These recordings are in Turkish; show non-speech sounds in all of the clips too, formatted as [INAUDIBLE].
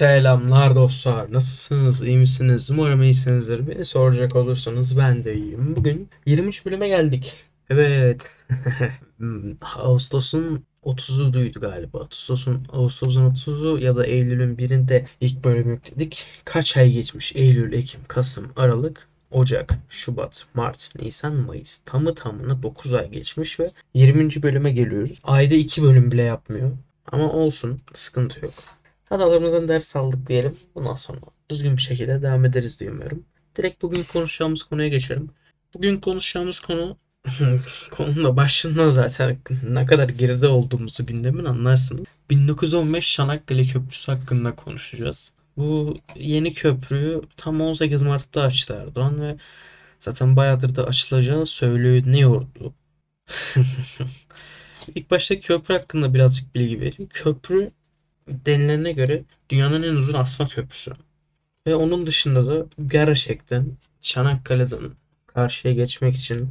Selamlar dostlar. Nasılsınız? İyi misiniz? Umarım iyisinizdir. Beni soracak olursanız ben de iyiyim. Bugün 23 bölüme geldik. Evet. [LAUGHS] Hmm, Ağustos'un 30'uydu galiba. Ağustos'un Ağustos'un 30'u ya da Eylül'ün birinde ilk bölüm yükledik. Kaç ay geçmiş? Eylül, Ekim, Kasım, Aralık, Ocak, Şubat, Mart, Nisan, Mayıs. Tamı tamına 9 ay geçmiş ve 20. bölüme geliyoruz. Ayda 2 bölüm bile yapmıyor. Ama olsun, sıkıntı yok. Hatalarımızdan ders aldık diyelim. Bundan sonra düzgün bir şekilde devam ederiz diye umuyorum. Direkt bugün konuşacağımız konuya geçelim. Bugün konuşacağımız konu [LAUGHS] konunun da başından zaten ne kadar geride olduğumuzu gündemin anlarsınız. 1915 Çanakkale Köprüsü hakkında konuşacağız. Bu yeni köprüyü tam 18 Mart'ta açtı Erdoğan ve zaten bayağıdır da açılacağı söyleniyordu. [LAUGHS] İlk başta köprü hakkında birazcık bilgi vereyim. Köprü denilene göre dünyanın en uzun asma köprüsü. Ve onun dışında da gerçekten Çanakkale'den karşıya geçmek için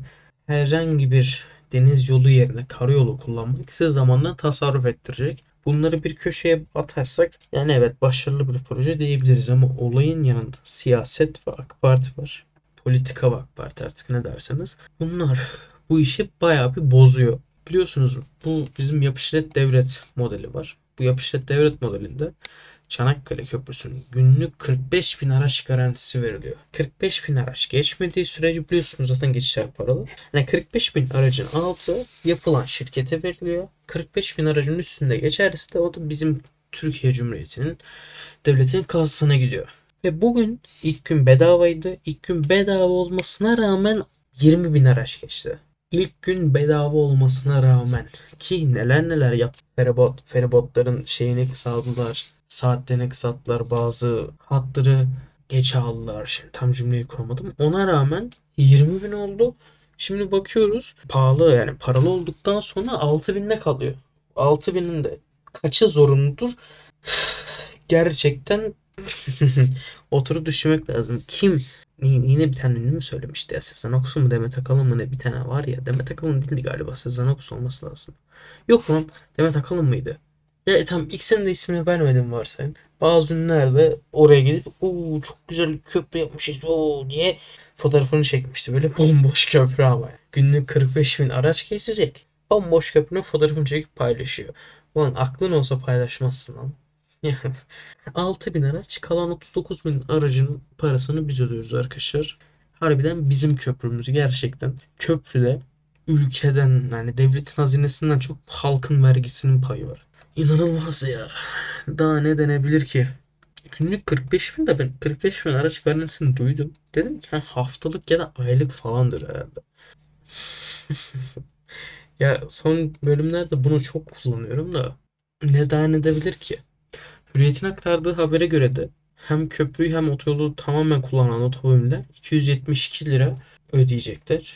herhangi bir deniz yolu yerine karayolu kullanmak size zamanla tasarruf ettirecek. Bunları bir köşeye atarsak yani evet başarılı bir proje diyebiliriz ama olayın yanında siyaset ve AK Parti var. Politika ve AK Parti artık ne derseniz. Bunlar bu işi bayağı bir bozuyor. Biliyorsunuz bu bizim yapışlet devlet modeli var. Bu yapışlet devlet modelinde Çanakkale Köprüsü'nün günlük 45 bin araç garantisi veriliyor. 45 bin araç geçmediği sürece biliyorsunuz zaten geçişler paralı. Yani 45 bin aracın altı yapılan şirkete veriliyor. 45 bin aracın üstünde geçerse de o da bizim Türkiye Cumhuriyeti'nin devletin kasasına gidiyor. Ve bugün ilk gün bedavaydı. İlk gün bedava olmasına rağmen 20 bin araç geçti. İlk gün bedava olmasına rağmen ki neler neler yaptı. Feribot, feribotların şeyini kısalttılar. Saatlerini kısalttılar. Bazı hatları geç aldılar. Şimdi tam cümleyi kuramadım. Ona rağmen 20 bin oldu. Şimdi bakıyoruz pahalı yani paralı olduktan sonra 6 binde kalıyor. 6 binin de kaçı zorunludur? [SIGHS] Gerçekten [LAUGHS] oturup düşünmek lazım. Kim yine bir tane mü söylemişti ya Sezen Aksu mu Demet Akalın mı ne bir tane var ya Demet Akalın değildi galiba Sezen Aksu olması lazım. Yok lan Demet Akalın mıydı? Ya e, tamam ikisinin de ismini vermedim varsayın. Bazı ünlüler de oraya gidip ooo çok güzel köprü yapmışız ooo diye fotoğrafını çekmişti. Böyle bomboş köprü ama. Günlük 45 bin araç geçecek. Bomboş köprünün fotoğrafını çekip paylaşıyor. Ulan aklın olsa paylaşmazsın lan. Yani [LAUGHS] 6 bin araç kalan 39 bin aracın parasını biz ödüyoruz arkadaşlar. Harbiden bizim köprümüz gerçekten. Köprüde ülkeden yani devletin hazinesinden çok halkın vergisinin payı var. İnanılmaz ya. Daha ne denebilir ki? Günlük 45 bin de ben 45 bin araç vermesini duydum. Dedim ki ha, haftalık ya da aylık falandır herhalde. [LAUGHS] ya son bölümlerde bunu çok kullanıyorum da ne daha ne edebilir ki? Hürriyet'in aktardığı habere göre de hem köprüyü hem otoyolu tamamen kullanan otomobiller 272 lira ödeyecekler.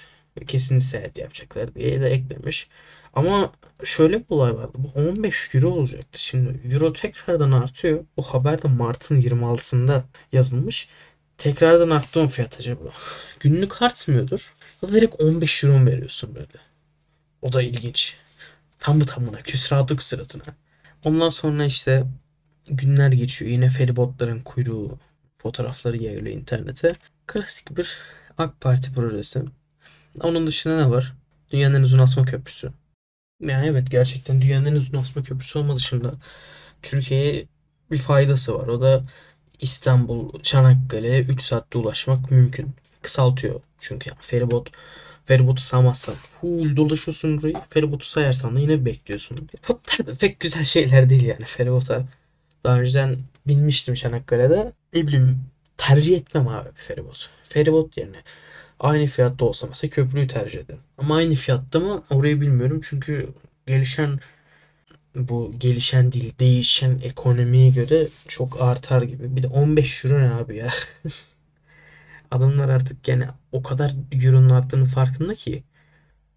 Kesin seyahat yapacaklar diye de eklemiş. Ama şöyle bir olay vardı. Bu 15 euro olacaktı. Şimdi euro tekrardan artıyor. Bu haber de Mart'ın 26'sında yazılmış. Tekrardan arttı mı fiyat acaba? Günlük artmıyordur. Ya direkt 15 euro veriyorsun böyle? O da ilginç. Tam da tamına küsratı sıratına. Ondan sonra işte günler geçiyor. Yine feribotların kuyruğu fotoğrafları yayılıyor internete. Klasik bir AK Parti projesi. Onun dışında ne var? Dünyanın en uzun asma köprüsü. Yani evet gerçekten dünyanın en uzun asma köprüsü olma dışında Türkiye'ye bir faydası var. O da İstanbul, Çanakkale'ye 3 saatte ulaşmak mümkün. Kısaltıyor çünkü yani feribot feribotu sağmazsan full dolaşıyorsun burayı. Feribotu sayarsan da yine bekliyorsun. Feribotlar da pek güzel şeyler değil yani feribota. Daha önceden binmiştim Çanakkale'de. Ne bileyim tercih etmem abi feribot. Feribot yerine aynı fiyatta olsa mesela köprüyü tercih ederim. Ama aynı fiyatta mı orayı bilmiyorum. Çünkü gelişen bu gelişen değil değişen ekonomiye göre çok artar gibi. Bir de 15 euro ne abi ya. [LAUGHS] Adamlar artık yani o kadar euronun arttığının farkında ki.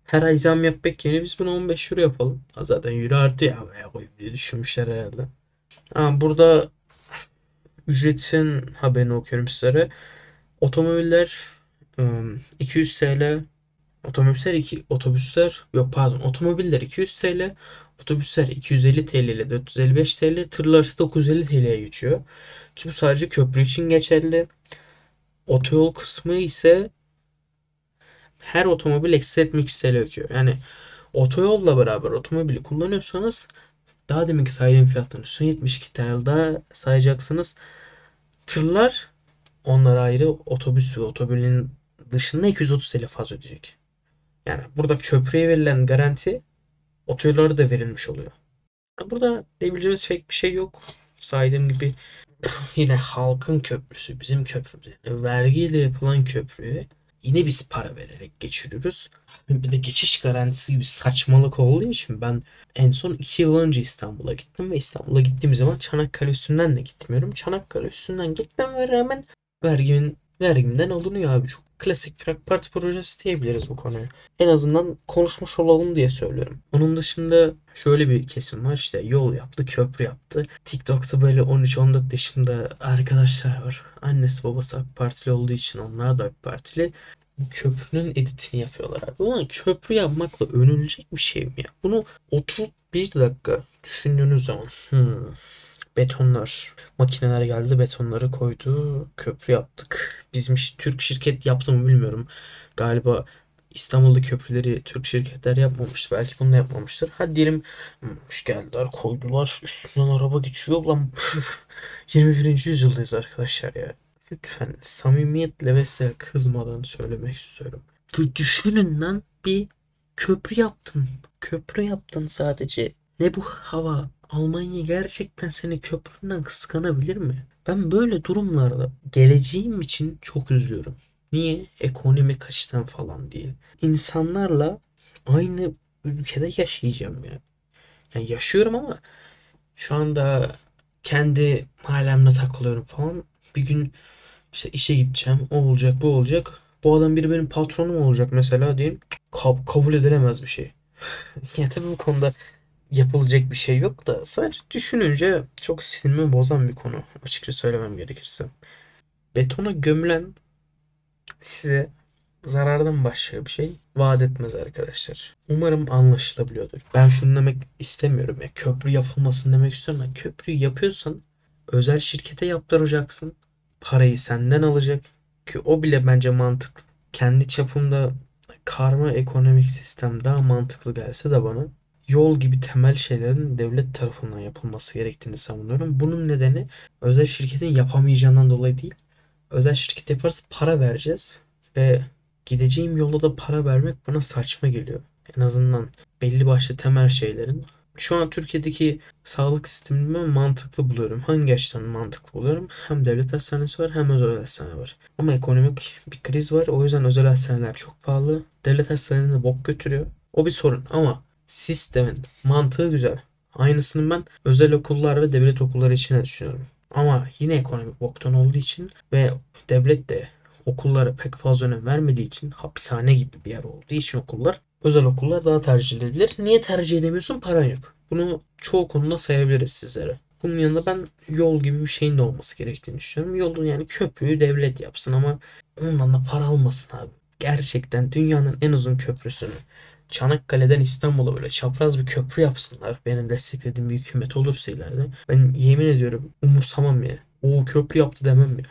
Her ay zam yapmak yerine biz bunu 15 euro yapalım. Zaten euro artıyor ya koyayım diye düşünmüşler herhalde. Ha, burada ücretin haberini okuyorum sizlere. Otomobiller ım, 200 TL Otobüsler iki otobüsler yok pardon otomobiller 200 TL, otobüsler 250 TL ile 455 TL, tırlar ise 950 TL'ye geçiyor. Ki bu sadece köprü için geçerli. Otoyol kısmı ise her otomobil eksi 72 TL ödüyor. Yani otoyolla beraber otomobili kullanıyorsanız daha deminki saydığım fiyattan üstüne 72 TL daha sayacaksınız. Tırlar onlar ayrı otobüs ve otomobilin dışında 230 TL fazla ödeyecek. Yani burada köprüye verilen garanti otoyollara da verilmiş oluyor. Burada diyebileceğimiz pek bir şey yok. Saydığım gibi [CLEARS THROAT] yine halkın köprüsü, bizim köprümüz. Yani vergiyle yapılan köprüye yine biz para vererek geçiriyoruz. Bir de geçiş garantisi gibi saçmalık olduğu için ben en son 2 yıl önce İstanbul'a gittim ve İstanbul'a gittiğim zaman Çanakkale üstünden de gitmiyorum. Çanakkale üstünden gitmeme rağmen vergimin vergimden alınıyor abi. Çok klasik bir Parti projesi diyebiliriz bu konuya. En azından konuşmuş olalım diye söylüyorum. Onun dışında şöyle bir kesim var işte yol yaptı, köprü yaptı. TikTok'ta böyle 13-14 yaşında arkadaşlar var. Annesi babası AK Partili olduğu için onlar da AK Partili. Köprünün editini yapıyorlar abi. Ulan köprü yapmakla önülecek bir şey mi ya? Bunu oturup bir dakika düşündüğünüz zaman hmm, betonlar, makineler geldi betonları koydu, köprü yaptık. Bizim Türk şirket yaptı mı bilmiyorum. Galiba İstanbul'da köprüleri Türk şirketler yapmamıştır. Belki bunu da yapmamıştır. Hadi diyelim hoş geldiler koydular üstünden araba geçiyor. Lan 21. [LAUGHS] yüzyıldayız arkadaşlar ya. Lütfen samimiyetle ve kızmadan söylemek istiyorum. Düşünün lan bir köprü yaptın. Köprü yaptın sadece. Ne bu hava? Almanya gerçekten seni köpründen kıskanabilir mi? Ben böyle durumlarda geleceğim için çok üzülüyorum. Niye? Ekonomik açıdan falan değil. İnsanlarla aynı ülkede yaşayacağım ya. Yani yaşıyorum ama şu anda kendi mahallemde takılıyorum falan. Bir gün işte işe gideceğim. O olacak, bu olacak. Bu adam biri benim patronum olacak mesela diyeyim. Kab- kabul edilemez bir şey. [LAUGHS] ya tabii bu konuda yapılacak bir şey yok da sadece düşününce çok sinirimi bozan bir konu açıkça söylemem gerekirse. Betona gömülen size zarardan başka bir şey vaat etmez arkadaşlar. Umarım anlaşılabiliyordur. Ben şunu demek istemiyorum ya köprü yapılmasın demek istiyorum. köprüyü yapıyorsan özel şirkete yaptıracaksın. Parayı senden alacak ki o bile bence mantıklı. Kendi çapımda karma ekonomik sistem daha mantıklı gelse de bana yol gibi temel şeylerin devlet tarafından yapılması gerektiğini savunuyorum. Bunun nedeni özel şirketin yapamayacağından dolayı değil. Özel şirket yaparsa para vereceğiz ve gideceğim yolda da para vermek bana saçma geliyor. En azından belli başlı temel şeylerin. Şu an Türkiye'deki sağlık sistemini ben mantıklı buluyorum. Hangi açıdan mantıklı buluyorum? Hem devlet hastanesi var hem özel hastane var. Ama ekonomik bir kriz var. O yüzden özel hastaneler çok pahalı. Devlet hastanelerine bok götürüyor. O bir sorun ama sistemin mantığı güzel. Aynısını ben özel okullar ve devlet okulları için de düşünüyorum. Ama yine ekonomik boktan olduğu için ve devlet de okullara pek fazla önem vermediği için hapishane gibi bir yer olduğu için okullar özel okullar daha tercih edilebilir. Niye tercih edemiyorsun? Paran yok. Bunu çoğu konuda sayabiliriz sizlere. Bunun yanında ben yol gibi bir şeyin de olması gerektiğini düşünüyorum. Yolun yani köprüyü devlet yapsın ama ondan da para almasın abi. Gerçekten dünyanın en uzun köprüsünü Çanakkale'den İstanbul'a böyle çapraz bir köprü yapsınlar. Benim desteklediğim bir hükümet olursa ileride. Ben yemin ediyorum umursamam ya. O köprü yaptı demem ya.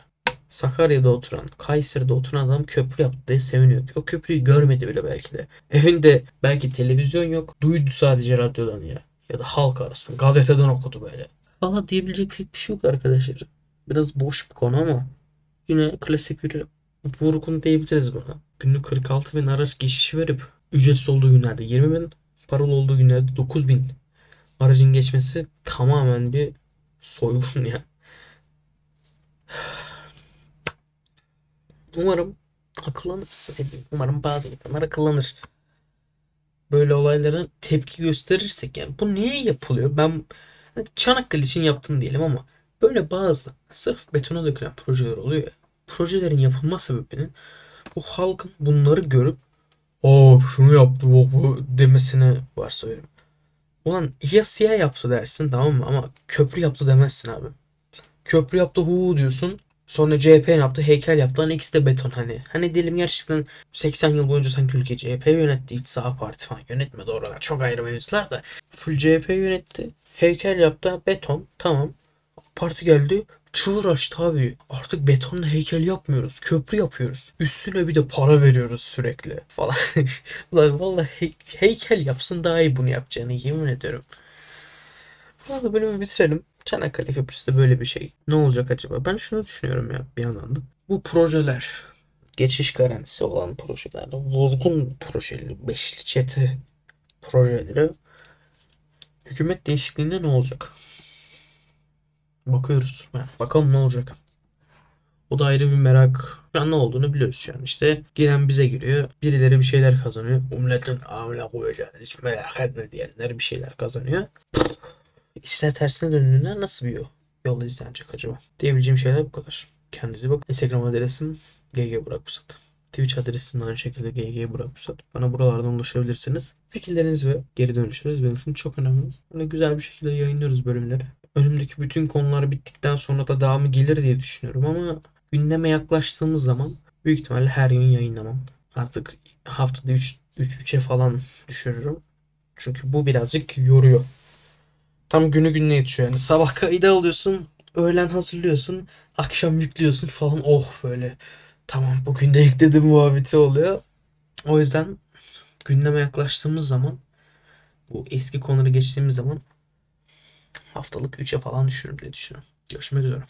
Sakarya'da oturan, Kayseri'de oturan adam köprü yaptı diye seviniyor. O köprüyü görmedi bile belki de. Evinde belki televizyon yok. Duydu sadece radyodan ya. Ya da halk arasında gazeteden okudu böyle. Valla diyebilecek pek bir şey yok arkadaşlar. Biraz boş bir konu ama yine klasik bir vurgun diyebiliriz buna. Günlük 46 bin araç geçişi verip ücretsiz olduğu günlerde 20 bin, paralı olduğu günlerde 9 bin aracın geçmesi tamamen bir soygun ya. Umarım akıllanırsın. Umarım bazı insanlar akıllanır. Böyle olaylara tepki gösterirsek yani bu niye yapılıyor? Ben Çanakkale için yaptın diyelim ama böyle bazı sırf betona dökülen projeler oluyor. Projelerin yapılma sebebinin bu halkın bunları görüp o şunu yaptı bu, bu demesini varsayıyorum. Ulan ya siyah yaptı dersin tamam mı ama köprü yaptı demezsin abi. Köprü yaptı hu diyorsun Sonra CHP yaptı? Heykel yaptı. Lan ikisi de beton hani. Hani diyelim gerçekten 80 yıl boyunca sanki ülke CHP yönetti. Hiç sağ parti falan yönetmedi oralar. Çok ayrı mevzular da. Full CHP yönetti. Heykel yaptı. Beton. Tamam. Parti geldi. Çığır açtı abi. Artık betonla heykel yapmıyoruz. Köprü yapıyoruz. Üstüne bir de para veriyoruz sürekli falan. [LAUGHS] Ulan vallahi hey- heykel yapsın daha iyi bunu yapacağını yemin ediyorum. Valla bölümü bitirelim. Çanakkale Köprüsü de böyle bir şey. Ne olacak acaba? Ben şunu düşünüyorum ya bir yandan da. Bu projeler, geçiş garantisi olan projeler, vurgun projeli, beşli çete projeleri hükümet değişikliğinde ne olacak? Bakıyoruz. Yani bakalım ne olacak. O da ayrı bir merak. An ne olduğunu biliyoruz şu an. İşte giren bize giriyor. Birileri bir şeyler kazanıyor. Bu milletin amına koyacağız. Hiç merak etme diyenler bir şeyler kazanıyor. İşler tersine döndüğünde nasıl bir yol, yol izlenecek acaba? Diyebileceğim şeyler bu kadar. Kendinize bakın. Instagram adresim GG Burak Pusat. Twitch adresim aynı şekilde GG Burak Pusat. Bana buralardan ulaşabilirsiniz. Fikirleriniz ve geri dönüşleriniz benim için çok önemli. Böyle güzel bir şekilde yayınlıyoruz bölümleri. Önümdeki bütün konular bittikten sonra da devamı gelir diye düşünüyorum ama gündeme yaklaştığımız zaman büyük ihtimalle her gün yayınlamam. Artık haftada 3 3'e falan düşürürüm. Çünkü bu birazcık yoruyor. Tam günü gününe yetişiyor yani. Sabah kaydı alıyorsun, öğlen hazırlıyorsun, akşam yüklüyorsun falan. Oh böyle. Tamam bugün de yükledim muhabbeti oluyor. O yüzden gündeme yaklaştığımız zaman bu eski konuları geçtiğimiz zaman haftalık 3'e falan düşürürüm diye düşünüyorum. Görüşmek üzere.